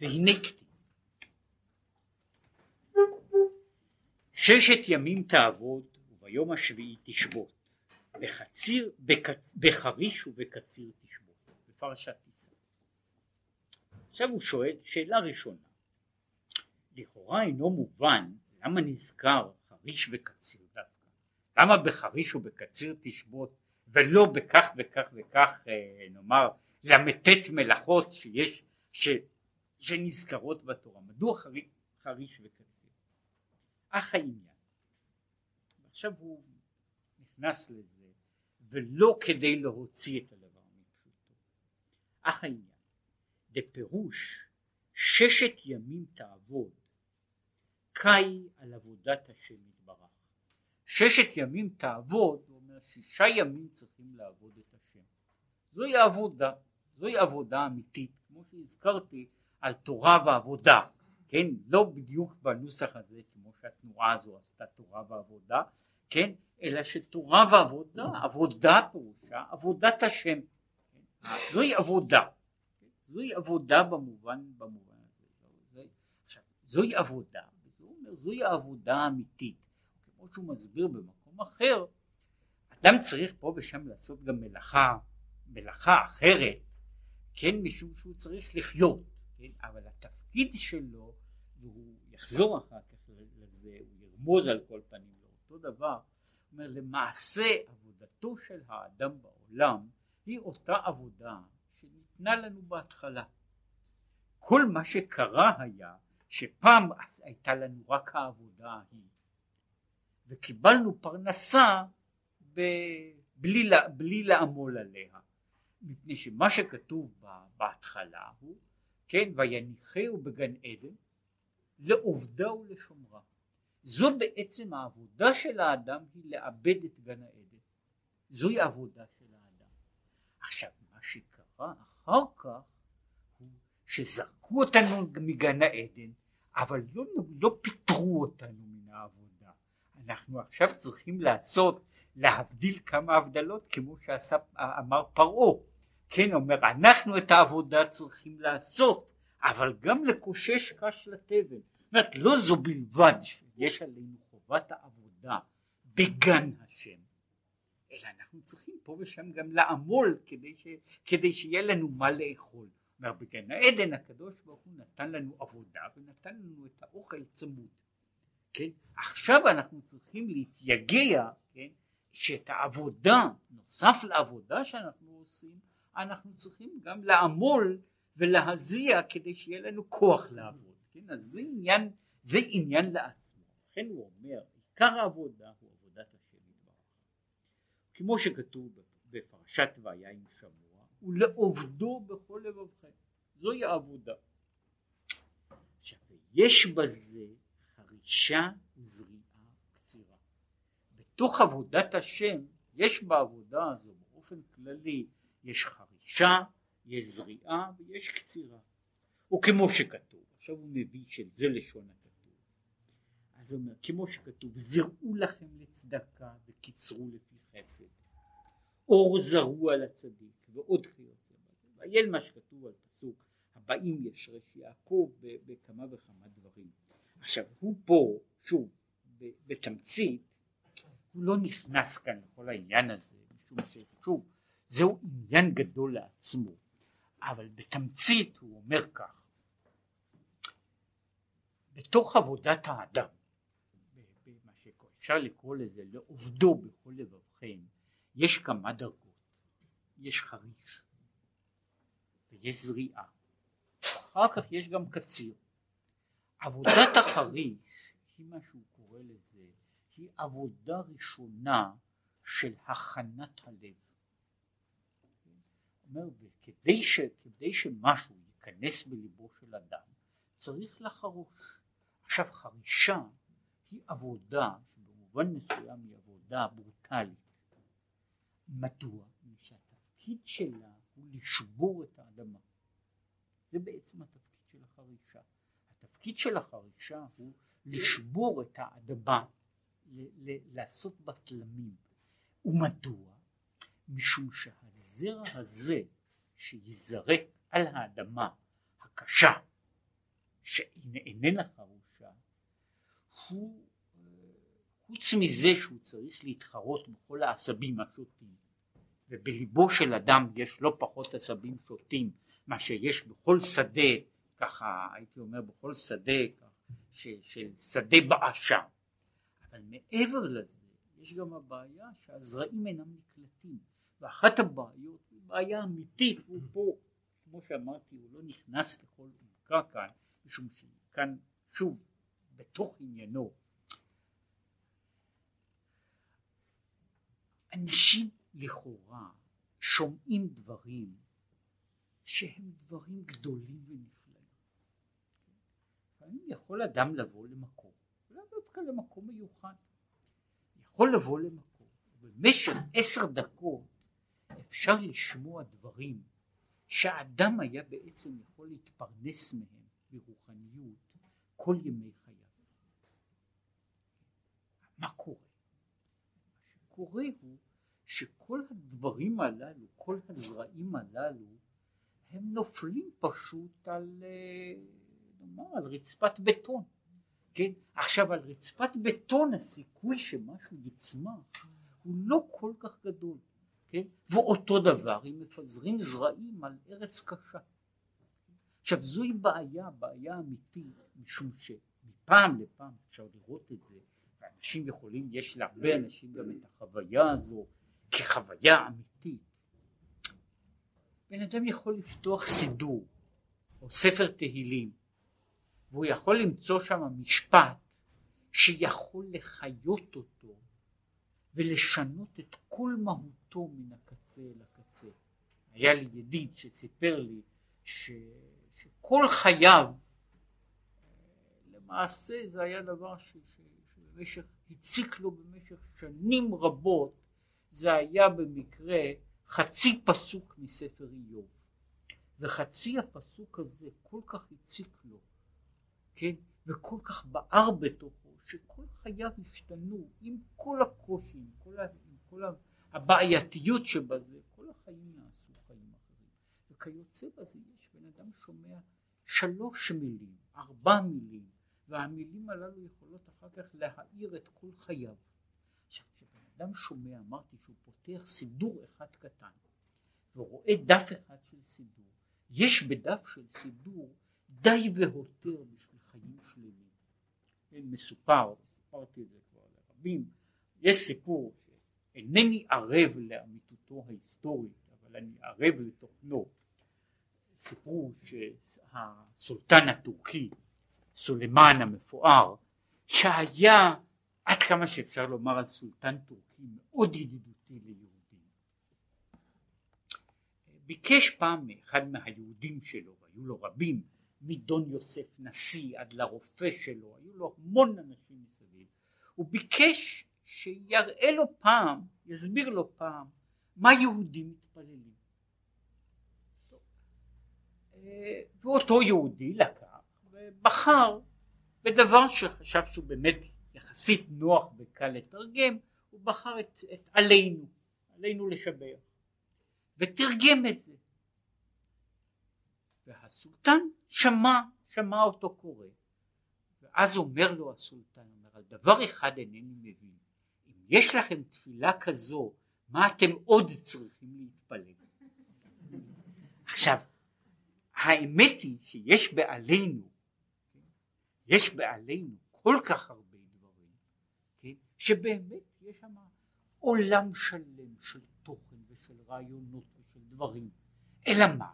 והנה כתיב ששת ימים תעבוד וביום השביעי תשבות בחציר, בקצ... בחריש ובקציר תשבות בפרשת תישא. עכשיו הוא שואל שאלה ראשונה לכאורה אינו מובן למה נזכר חריש וקציר דווקא. למה בחריש ובקציר תשבות ולא בכך וכך וכך אה, נאמר ל"ט מלאכות שיש ש, שנזכרות בתורה? מדוע חריש, חריש וקציר? אך העניין. עכשיו הוא נכנס לזה ולא כדי להוציא את הדבר מפשוטו. אך העניין. דפירוש ששת ימים תעבוד קאי על עבודת השם יתברך. ששת ימים תעבוד, הוא אומר שישה ימים צריכים לעבוד את השם. זוהי עבודה, זוהי עבודה אמיתית, כמו שהזכרתי על תורה ועבודה, כן, לא בדיוק בנוסח הזה כמו שהתנועה הזו עשתה תורה ועבודה, כן, אלא שתורה ועבודה, עבודה פירושה עבודת השם, כן? זוהי עבודה, זוהי עבודה במובן, במובן הזה, עכשיו, זוהי עבודה, זוהי העבודה האמיתית. כמו שהוא מסביר במקום אחר, אדם צריך פה ושם לעשות גם מלאכה, מלאכה אחרת, כן, משום שהוא צריך לחיות, כן, אבל התפקיד שלו, והוא יחזור אחר כך לזה, הוא ירמוז על כל פנים לאותו דבר, הוא אומר למעשה עבודתו של האדם בעולם היא אותה עבודה שניתנה לנו בהתחלה. כל מה שקרה היה שפעם הייתה לנו רק העבודה ההיא. וקיבלנו פרנסה ב... בלי, בלי לעמול עליה. מפני שמה שכתוב בהתחלה הוא כן ויניחהו בגן עדן לעובדה ולשומרה זו בעצם העבודה של האדם היא לאבד את גן העדן. זוהי העבודה של האדם. עכשיו מה שקרה אחר כך הוא שזרקו אותנו מגן העדן אבל לא, לא פיטרו אותנו מן העבודה. אנחנו עכשיו צריכים לעשות, להבדיל כמה הבדלות כמו שאמר פרעה. כן, אומר, אנחנו את העבודה צריכים לעשות, אבל גם לקושש קש לתבן. זאת אומרת, לא זו בלבד שיש עלינו חובת העבודה בגן השם, אלא אנחנו צריכים פה ושם גם לעמול כדי, ש, כדי שיהיה לנו מה לאכול. בגן העדן הקדוש ברוך הוא נתן לנו עבודה ונתן לנו את האוכל צמוד. כן? עכשיו אנחנו צריכים להתייגע, כן? שאת העבודה, נוסף לעבודה שאנחנו עושים, אנחנו צריכים גם לעמול ולהזיע כדי שיהיה לנו כוח לעבוד. כן? אז זה עניין, זה עניין לעצמו. לכן הוא אומר, עיקר העבודה הוא עבודת השם. כמו שכתוב בפרשת והיה עם שמוע, ולעובדו בכל לבבכם. זוהי העבודה. עכשיו, יש בזה חרישה וזריעה קצירה. בתוך עבודת השם, יש בעבודה הזו באופן כללי, יש חרישה, יש זריעה ויש קצירה. וכמו שכתוב, עכשיו הוא מביא שזה לשון הכתוב. אז הוא אומר, כמו שכתוב, זרעו לכם לצדקה וקיצרו לפי חסד. אור זרו על ועוד כיוצא בזה. ועיין מה שכתוב על פסוק הבאים ישרש יעקב בכמה וכמה דברים. עכשיו הוא פה, שוב, בתמצית, הוא לא נכנס כאן לכל העניין הזה, משום ששוב, זהו עניין גדול לעצמו, אבל בתמצית הוא אומר כך, בתוך עבודת האדם, במה שאפשר לקרוא לזה לעובדו בכל לבבכם, יש כמה דרגות, יש חריש ויש זריעה, אחר כך יש גם קציר. עבודת החריש היא מה שהוא קורא לזה, היא עבודה ראשונה של הכנת הלב. אומר, וכדי ש, כדי שמשהו ייכנס בליבו של אדם, צריך לחרוש. עכשיו חרישה היא עבודה שבמובן מסוים היא עבודה ברוטלית. מדוע? שהתפקיד שלה הוא לשבור את האדמה. זה בעצם התפקיד של החרישה. התפקיד של החרישה הוא לשבור את האדמה, לעשות בה תלמים. ומדוע? משום שהזרע הזה שיזרק על האדמה הקשה, שאיננה חרושה, הוא חוץ מזה שהוא צריך להתחרות בכל העשבים השוטים, ובליבו של אדם יש לא פחות עשבים שוטים מה שיש בכל שדה, ככה הייתי אומר בכל שדה, ש, של שדה בעשה. אבל מעבר לזה, יש גם הבעיה שהזרעים אינם נקלטים. ואחת הבעיות היא בעיה אמיתית, הוא פה, כמו שאמרתי, הוא לא נכנס לכל עומקה כאן, משום שכאן, שוב, בתוך עניינו, אנשים לכאורה שומעים דברים שהם דברים גדולים ונפלאים. לפעמים יכול אדם לבוא למקום, לא דווקא למקום מיוחד, יכול לבוא למקום, ובמשך עשר דקות אפשר לשמוע דברים שהאדם היה בעצם יכול להתפרנס מהם ברוחניות כל ימי חייו. מה קורה? מה שקורה הוא שכל הדברים הללו, כל הזרעים הללו, הם נופלים פשוט על, אה, נאמר, על רצפת בטון, כן? עכשיו על רצפת בטון הסיכוי שמשהו יצמח הוא לא כל כך גדול, כן? ואותו דבר אם מפזרים זרעים על ארץ קשה. עכשיו זוהי בעיה, בעיה אמיתית, משום שמפעם לפעם אפשר לראות את זה, ואנשים יכולים, יש להרבה אנשים גם את החוויה הזו כחוויה אמיתית. בן אדם יכול לפתוח סידור או ספר תהילים והוא יכול למצוא שם משפט שיכול לחיות אותו ולשנות את כל מהותו מן הקצה אל הקצה. היה לי ידיד שסיפר לי ש... שכל חייו למעשה זה היה דבר ש... ש... שבמשך הציק לו במשך שנים רבות זה היה במקרה חצי פסוק מספר איוב. וחצי הפסוק הזה כל כך הציק לו כן? וכל כך בער בתוכו שכל חייו השתנו עם כל הקושי עם כל, ה, עם כל הבעייתיות שבזה כל החיים נעשו חיים אחרים. וכיוצא בזה יש בן אדם שומע שלוש מילים, ארבע מילים, והמילים הללו יכולות אחר כך להאיר את כל חייו. עכשיו כשבן אדם שומע, אמרתי שהוא פותח סידור אחד קטן ורואה דף אחד של סידור, יש בדף של סידור די והותר בשביל חיים שלמים. כן, מסופר, סיפרתי את זה כבר לרבים, יש סיפור שאינני ערב לאמיתותו ההיסטורית, אבל אני ערב לתוכנו. סיפרו שהסולטן הטורקי, סולימן המפואר, שהיה עד כמה שאפשר לומר על סולטן טורקי מאוד ידידותי ליהודים. ביקש פעם מאחד מהיהודים שלו, והיו לו רבים, מדון יוסף נשיא עד לרופא שלו, היו לו המון אנשים מסביב, הוא ביקש שיראה לו פעם, יסביר לו פעם, מה יהודים מתפללים. ואותו יהודי לקח ובחר בדבר שחשב שהוא באמת יחסית נוח וקל לתרגם, הוא בחר את, את עלינו, עלינו לשבח, ותרגם את זה. והסולטן שמע, שמע אותו קורא, ואז אומר לו הסולטן, אומר, על דבר אחד אינני מבין, אם יש לכם תפילה כזו, מה אתם עוד צריכים להתפלל? עכשיו, האמת היא שיש בעלינו, יש בעלינו כל כך הרבה שבאמת יש שם עולם שלם של תוכן ושל רעיונות ושל דברים, אלא מה?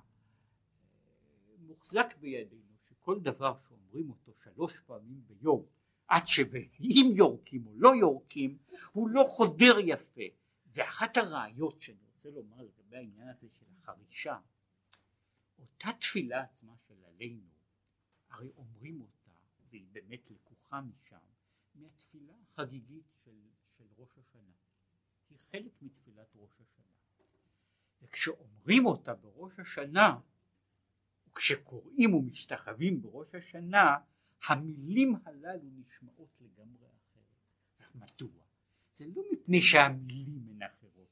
מוחזק בידינו שכל דבר שאומרים אותו שלוש פעמים ביום עד שאם יורקים או לא יורקים הוא לא חודר יפה ואחת הראיות שאני רוצה לומר לגבי העניין הזה של החרישה אותה תפילה עצמה של עלינו הרי אומרים אותה והיא באמת לקוחה משם מהתפילה החגיגית ראש השנה היא חלק מתפילת ראש השנה וכשאומרים אותה בראש השנה וכשקוראים ומשתחווים בראש השנה המילים הללו נשמעות לגמרי אחרת. מדוע? זה לא מפני שהמילים הן אחרות,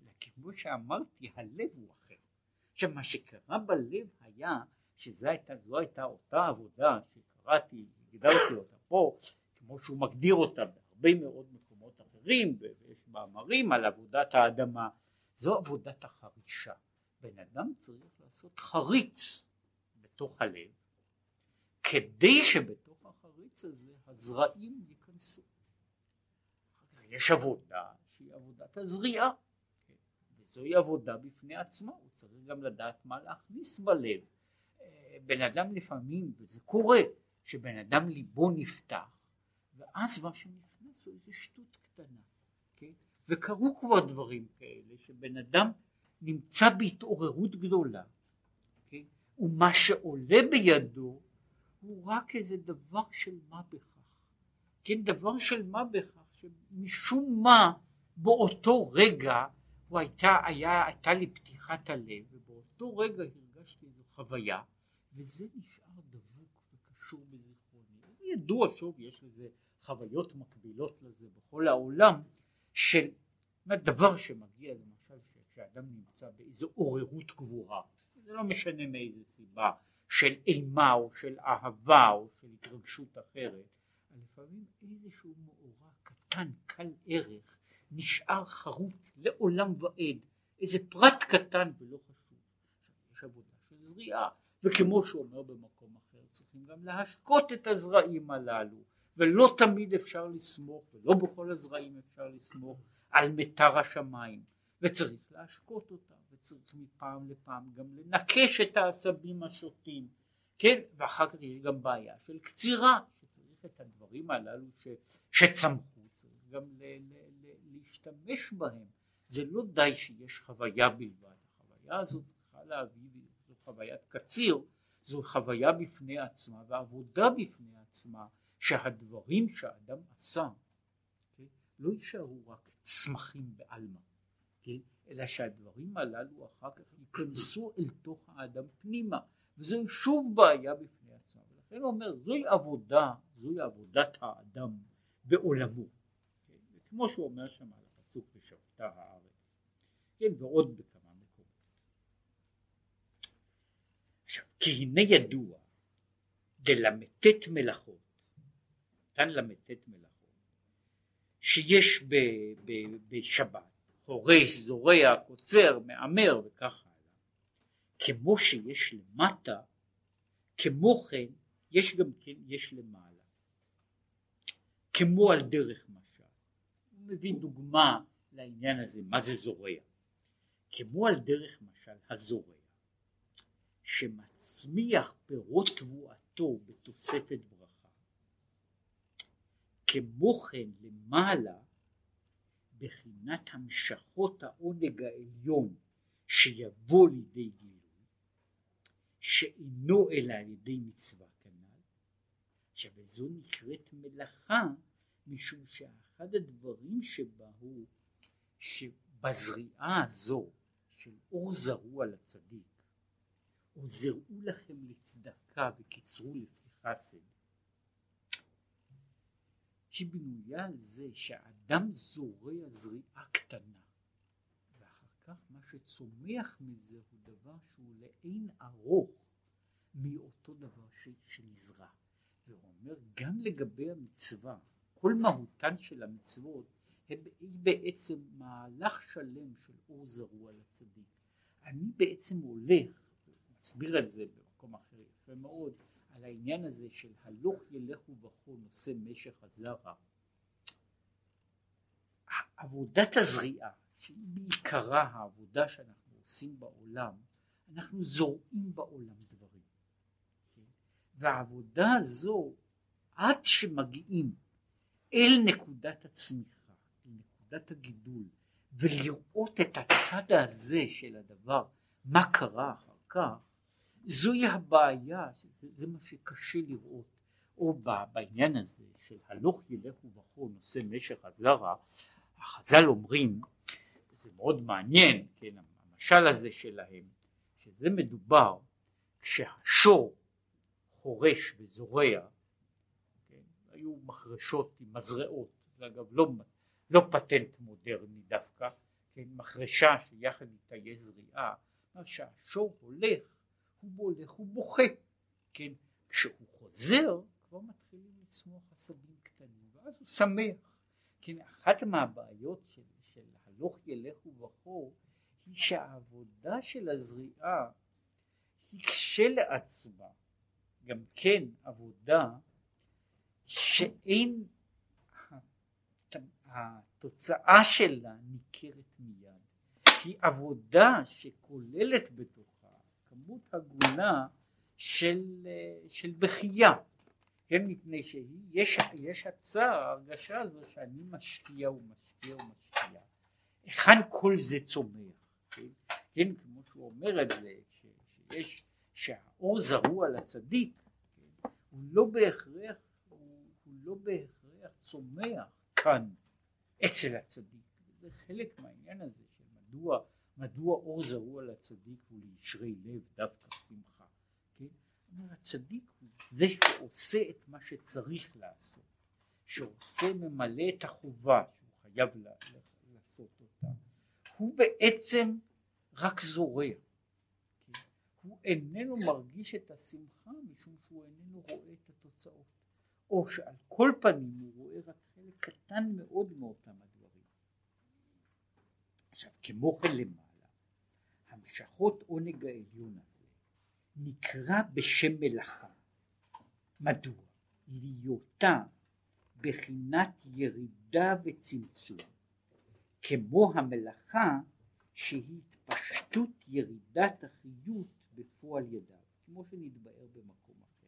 אלא כמו שאמרתי הלב הוא אחר. עכשיו מה שקרה בלב היה שזו הייתה, הייתה אותה עבודה שקראתי, הגדרתי אותה פה, כמו שהוא מגדיר אותה בהרבה מאוד מקומות אחרים ויש מאמרים על עבודת האדמה, זו עבודת החרישה. בן אדם צריך לעשות חריץ בתוך הלב כדי שבתוך החריץ הזה הזרעים ייכנסו. יש עבודה שהיא עבודת הזריעה זוהי עבודה בפני עצמה, הוא צריך גם לדעת מה להכניס בלב. בן אדם לפעמים, וזה קורה, שבן אדם ליבו נפתח, ואז מה שנכנס הוא איזה שטות קטנה, כן? וקרו כבר דברים כאלה, שבן אדם נמצא בהתעוררות גדולה, כן? ומה שעולה בידו הוא רק איזה דבר של מה בכך, כן? דבר של מה בכך, שמשום מה באותו רגע הוא הייתה, היה, הייתה לי פתיחת הלב ובאותו רגע הרגשתי איזו חוויה וזה נשאר דבוק וקשור בזיכרוני. ידוע שוב יש לזה חוויות מקבילות לזה בכל העולם של דבר שמגיע למשל כשאדם נמצא באיזו עוררות גבוהה זה לא משנה מאיזה סיבה של אימה או של אהבה או של התרגשות אחרת לפעמים איזשהו מאורע קטן קל ערך נשאר חרוט לעולם ועד, איזה פרט קטן ולא חשוב. יש עבודה של זריעה, וכמו שהוא אומר במקום אחר, צריכים גם להשקות את הזרעים הללו, ולא תמיד אפשר לסמוך, ולא בכל הזרעים אפשר לסמוך, על מיתר השמיים, וצריך להשקות אותם, וצריך מפעם לפעם גם לנקש את העשבים השוטים, כן, ואחר כך יש גם בעיה של קצירה, שצריך את הדברים הללו ש, שצמחו, צריך גם ל, ל, להשתמש בהם. זה לא די שיש חוויה בלבד, החוויה הזאת צריכה להביא, זו חוויית קציר, זו חוויה בפני עצמה ועבודה בפני עצמה שהדברים שהאדם עשה כן, לא יישארו רק צמחים בעלמא, כן, אלא שהדברים הללו אחר כך ייכנסו אל תוך האדם פנימה וזו שוב בעיה בפני עצמה. ולכן הוא אומר זוהי עבודה, זוהי עבודת האדם בעולמו. כן, וכמו שהוא אומר שם הפסוק ושבתה הארץ, כן, ועוד בכמה מקומות. כי הנה ידוע דלמתת מלאכות, נתן למתת מלאכות, שיש ב, ב, בשבת, חורש, זורע, קוצר, מהמר וכך הלאה, כמו שיש למטה, כמו כן יש גם כן, יש למעלה. כמו על דרך משל. הוא מביא דוגמה לעניין הזה, מה זה זורע. כמו על דרך משל הזורע, שמצמיח פירות תבואתו בתוספת ברכה, כן למעלה בחינת המשכות העונג העליון שיבוא לידי גילוי, שאינו אלא על ידי מצווה כנ"ל. עכשיו וזו נקראת מלאכה משום שאחד הדברים שבה הוא שבזריעה הזו של אור זרוע לצדיק או זרעו לכם לצדקה וקיצרו לפי חסד היא בנויה על זה שהאדם זורע זריעה קטנה ואחר כך מה שצומח מזה הוא דבר שהוא לאין ארוך מאותו דבר שנזרע והוא אומר גם לגבי המצווה כל מהותן של המצוות היא בעצם מהלך שלם של אור זרוע לצדיק. אני בעצם הולך, מסביר את זה במקום אחר יפה מאוד, על העניין הזה של הלוך ילך ובכו נושא משך הזרע. עבודת הזריעה, שהיא בעיקרה העבודה שאנחנו עושים בעולם, אנחנו זורעים בעולם דברים. והעבודה הזו, עד שמגיעים אל נקודת הצמיחה, אל נקודת הגידול, ולראות את הצד הזה של הדבר, מה קרה אחר כך, זוהי הבעיה, זה, זה מה שקשה לראות, או בעניין הזה של הלוך ילך ובכו נושא משך הזרע, החז"ל אומרים, זה מאוד מעניין, כן, המשל הזה שלהם, שזה מדובר כשהשור חורש וזורע היו מחרשות עם מזרעות, זה אגב לא, לא פטנט מודרני דווקא, כן, מחרשה שיחד איתה יש זריעה, שהשור הולך, הוא הולך, הוא בוכה, כן, כשהוא חוזר כבר מתחילים לצמוח עשבים קטנים, ואז הוא שמח, כן, אחת מהבעיות של, של הלוך ילך ובכו היא שהעבודה של הזריעה היא כשלעצמה גם כן עבודה שאין התוצאה שלה ניכרת מיד, היא עבודה שכוללת בתוכה כמות הגונה של, של בכייה, כן, מפני שיש יש הצער, ההרגשה הזו שאני משקיע ומשקיע ומשקיע, היכן כל זה צומח, כן, כן כמו שהוא אומר את זה, שיש, שהאור זרוע לצדיק, כן, הוא לא בהכרח לא בהכרח צומח כאן אצל הצדיק. זה חלק מהעניין הזה של מדוע, אור זרוע לצדיק הוא לישרי לב דווקא שמחה. כן? אומר הצדיק הוא זה שעושה את מה שצריך לעשות, שעושה ממלא את החובה שהוא חייב לעשות אותה. הוא בעצם רק זורע. כן? הוא איננו מרגיש את השמחה משום שהוא איננו רואה את התוצאות. או שעל כל פנים הוא רואה רק חלק קטן מאוד מאותם הדברים. עכשיו כמו כן למעלה, המשכות עונג העליון הזה נקרא בשם מלאכה. מדוע? להיותה בחינת ירידה וצמצום, כמו המלאכה שהיא התפשטות ירידת החיות בפועל ידיו, כמו שנתבאר במקום אחר.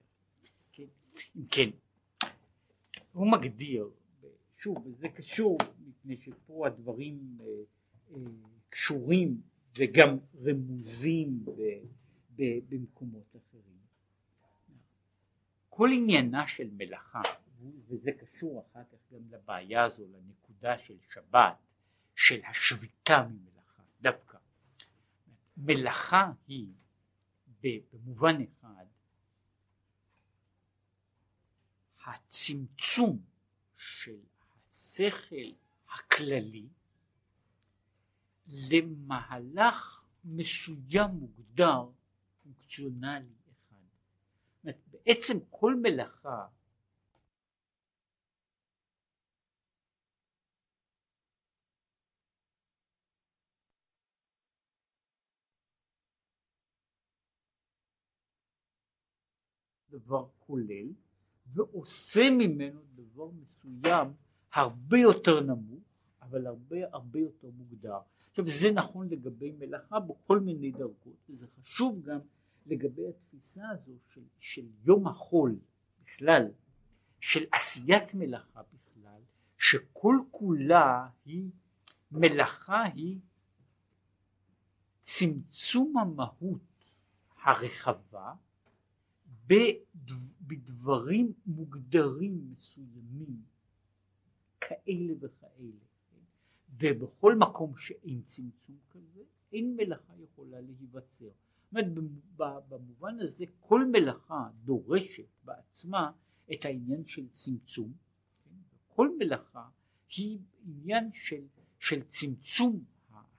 כן? אם כן, הוא מגדיר, שוב, וזה קשור מפני שפה הדברים אה, אה, קשורים וגם רמוזים ב, ב, במקומות אחרים. כל עניינה של מלאכה, וזה קשור אחר כך גם לבעיה הזו, לנקודה של שבת, של השביתה ממלאכה, דווקא. מלאכה היא במובן אחד הצמצום של השכל הכללי למהלך מסוים מוגדר פונקציונלי אחד. בעצם כל מלאכה דבר כולל ועושה ממנו דבר מסוים הרבה יותר נמוך אבל הרבה הרבה יותר מוגדר. עכשיו זה נכון לגבי מלאכה בכל מיני דרגות וזה חשוב גם לגבי התפיסה הזו של, של יום החול בכלל, של עשיית מלאכה בכלל, שכל כולה היא מלאכה היא צמצום המהות הרחבה בדברים מוגדרים מסוימים כאלה וכאלה ובכל מקום שאין צמצום כזה אין מלאכה יכולה להיווצר. זאת אומרת במובן הזה כל מלאכה דורשת בעצמה את העניין של צמצום, כן? כל מלאכה היא עניין של, של צמצום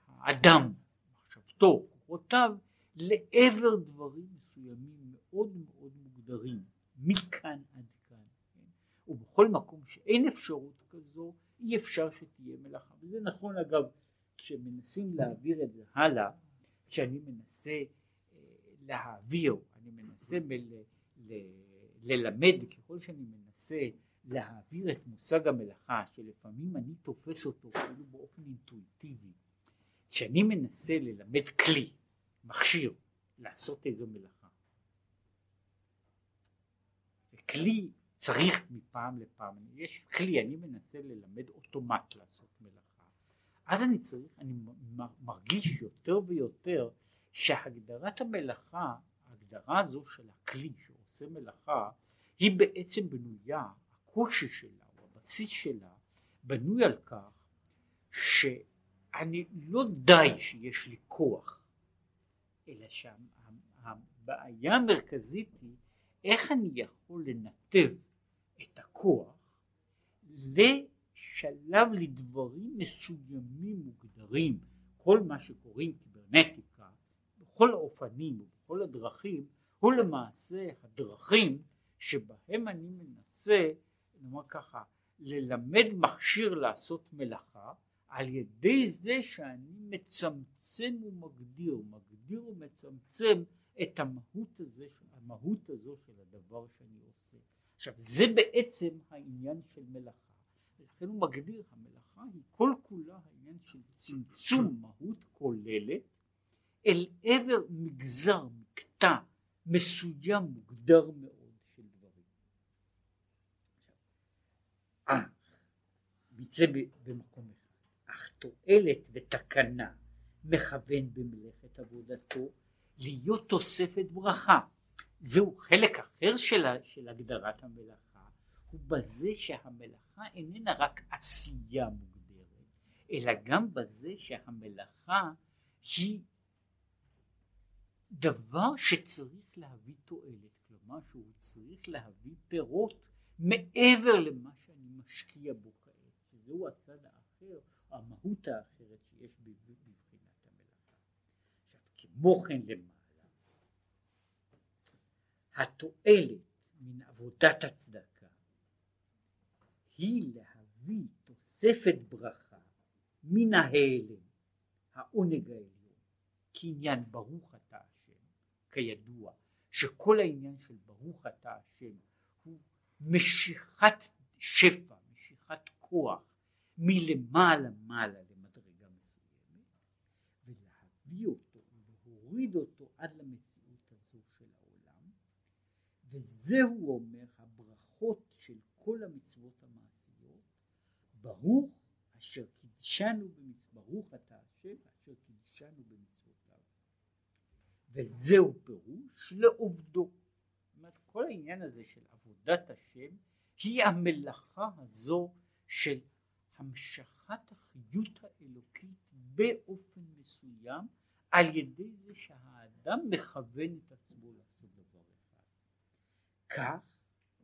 האדם, מחשבתו, כוחותיו, לעבר דברים מסוימים מאוד מאוד מוגדרים, מכאן עד כאן, כן? ובכל מקום שאין אפשרות כזו אי אפשר שתהיה מלאכה, וזה נכון אגב כשמנסים להעביר את זה הלאה, כשאני מנסה אה, להעביר, אני מנסה ל, ל, ללמד, ככל שאני מנסה להעביר את מושג המלאכה, שלפעמים אני תופס אותו כאילו באופן אינטואיטיבי, כשאני מנסה ללמד כלי, מכשיר, לעשות איזו מלאכה. וכלי צריך מפעם לפעם, יש כלי, אני מנסה ללמד אוטומט לעשות מלאכה, אז אני צריך, אני מרגיש יותר ויותר שהגדרת המלאכה, ההגדרה הזו של הכלי שעושה מלאכה, היא בעצם בנויה, הקושי שלה או הבסיס שלה בנוי על כך שאני לא די שיש לי כוח, אלא שהבעיה המרכזית היא איך אני יכול לנתב את הכוח לשלב לדברים מסוימים מוגדרים, כל מה שקוראים קיברנטיקה, בכל האופנים ובכל הדרכים, הוא למעשה הדרכים שבהם אני מנסה, נאמר ככה, ללמד מכשיר לעשות מלאכה על ידי זה שאני מצמצם ומגדיר, מגדיר ומצמצם את המהות, הזה, המהות הזו של הדבר שאני עושה. עכשיו זה בעצם העניין של מלאכה, ולכן הוא מגדיר המלאכה היא כל כולה העניין של צמצום מהות כוללת אל עבר מגזר, מקטע מסוים מוגדר מאוד של דברים. אך, זה במקום אחד, אך תועלת ותקנה מכוון במלאכת עבודתו להיות תוספת ברכה. זהו חלק אחר של, של הגדרת המלאכה, הוא בזה שהמלאכה איננה רק עשייה מוגדרת, אלא גם בזה שהמלאכה היא דבר שצריך להביא תועלת, כלומר שהוא צריך להביא פירות מעבר למה שאני משקיע בו כעת, שזהו הצד האחר, המהות האחרת שיש בבחינת המלאכה. עכשיו כמו כן למעלה התועלת מן עבודת הצדקה היא להביא תוספת ברכה מן ההלם, העונג העליון, כעניין ברוך אתה השם, כידוע שכל העניין של ברוך אתה השם הוא משיכת שפע, משיכת כוח מלמעלה מעלה למדרגה מסוימת ולהביא אותו ולהוריד אותו עד למציאות וזהו אומר הברכות של כל המצוות המעשיות ברוך אשר קידשנו ברוך אתה השם אשר קידשנו במצוותיו. וזהו פירוש לעובדו. זאת אומרת כל העניין הזה של עבודת השם היא המלאכה הזו של המשכת החיות האלוקית באופן מסוים על ידי זה שהאדם מכוון את עצמו דבר כך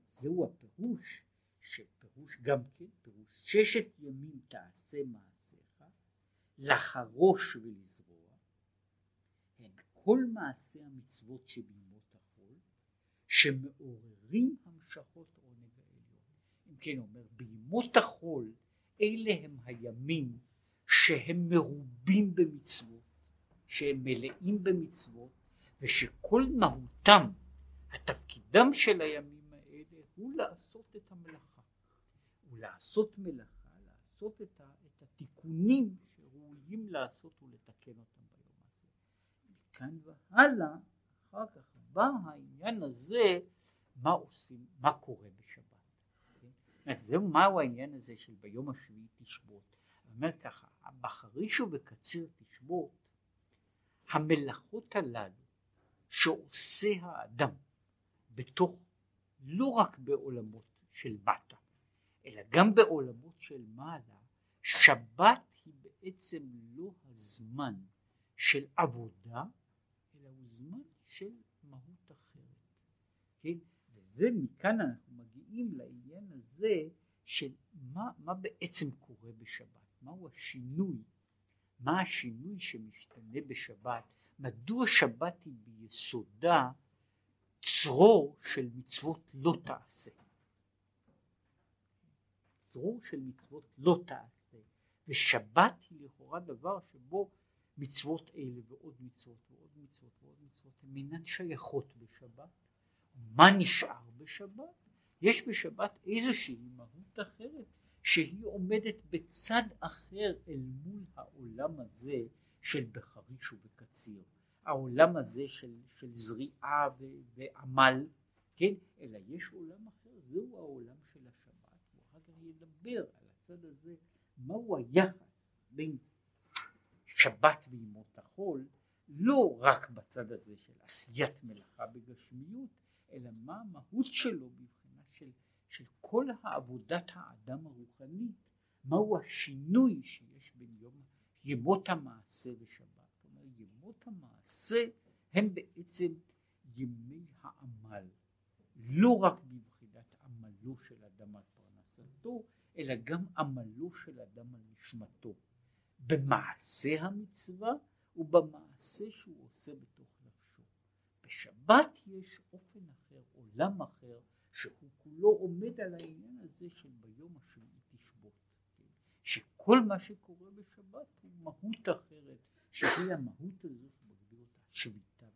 זהו הפירוש שפירוש גם כן פירוש ששת ימים תעשה מעשיך לחרוש ולזרוע הן כל מעשי המצוות שבימות החול שמעוררים המשכות עונג העליון. אם כן אומר, בימות החול אלה הם הימים שהם מרובים במצוות, שהם מלאים במצוות, ושכל מהותם, התפקידם של הימים האלה הוא לעשות את המלאכה. ולעשות מלאכה, לעשות את, ה, את התיקונים שראויים לעשות ולתקן אותם ביום הזה. מכאן והלאה, אחר כך בא העניין הזה, מה עושים, מה קורה בשבת. כן? זהו מהו העניין הזה של ביום השביעי תשבות. אומר ככה, בחריש ובקציר תשבות, המלאכות הללו שעושה האדם בתוך, לא רק בעולמות של מטה, אלא גם בעולמות של מעלה, שבת היא בעצם לא הזמן של עבודה, אלא הוא זמן של מהות אחרת. כן? וזה מכאן אנחנו מגיעים לעניין הזה של מה, מה בעצם קורה בשבת, מהו השינוי, מה השינוי שמשתנה בשבת, מדוע שבת היא ביסודה צרור של מצוות לא תעשה. צרור של מצוות לא תעשה, ושבת היא לכאורה דבר שבו מצוות אלה ועוד מצוות ועוד מצוות ועוד מצוות הן אינן שייכות בשבת. מה נשאר בשבת? יש בשבת איזושהי מהות אחרת שהיא עומדת בצד אחר אל מול העולם הזה של בחריש ובקציר. העולם הזה של, של זריעה ו, ועמל, כן? אלא יש עולם אחר, זהו העולם של השבת, ואחר כך ידבר על הצד הזה, מהו היחס בין שבת וימות החול, לא רק בצד הזה של עשיית מלאכה בגשמיות, אלא מה המהות שלו מבחינה של, של כל העבודת האדם הרוחנית, מהו השינוי שיש בין יום, ימות המעשה ושבת. ימות המעשה הם בעצם ימי העמל, לא רק מבחינת עמלו של אדם על פרנסתו, אלא גם עמלו של אדם על נשמתו. במעשה המצווה ובמעשה שהוא עושה בתוך נפשו. בשבת יש אופן אחר, עולם אחר, שהוא כולו עומד על העניין הזה של ביום השביעי תשבות. כן? שכל מה שקורה בשבת הוא מהות אחרת, שהיא המהות הזו שמגדיר אותה שביתה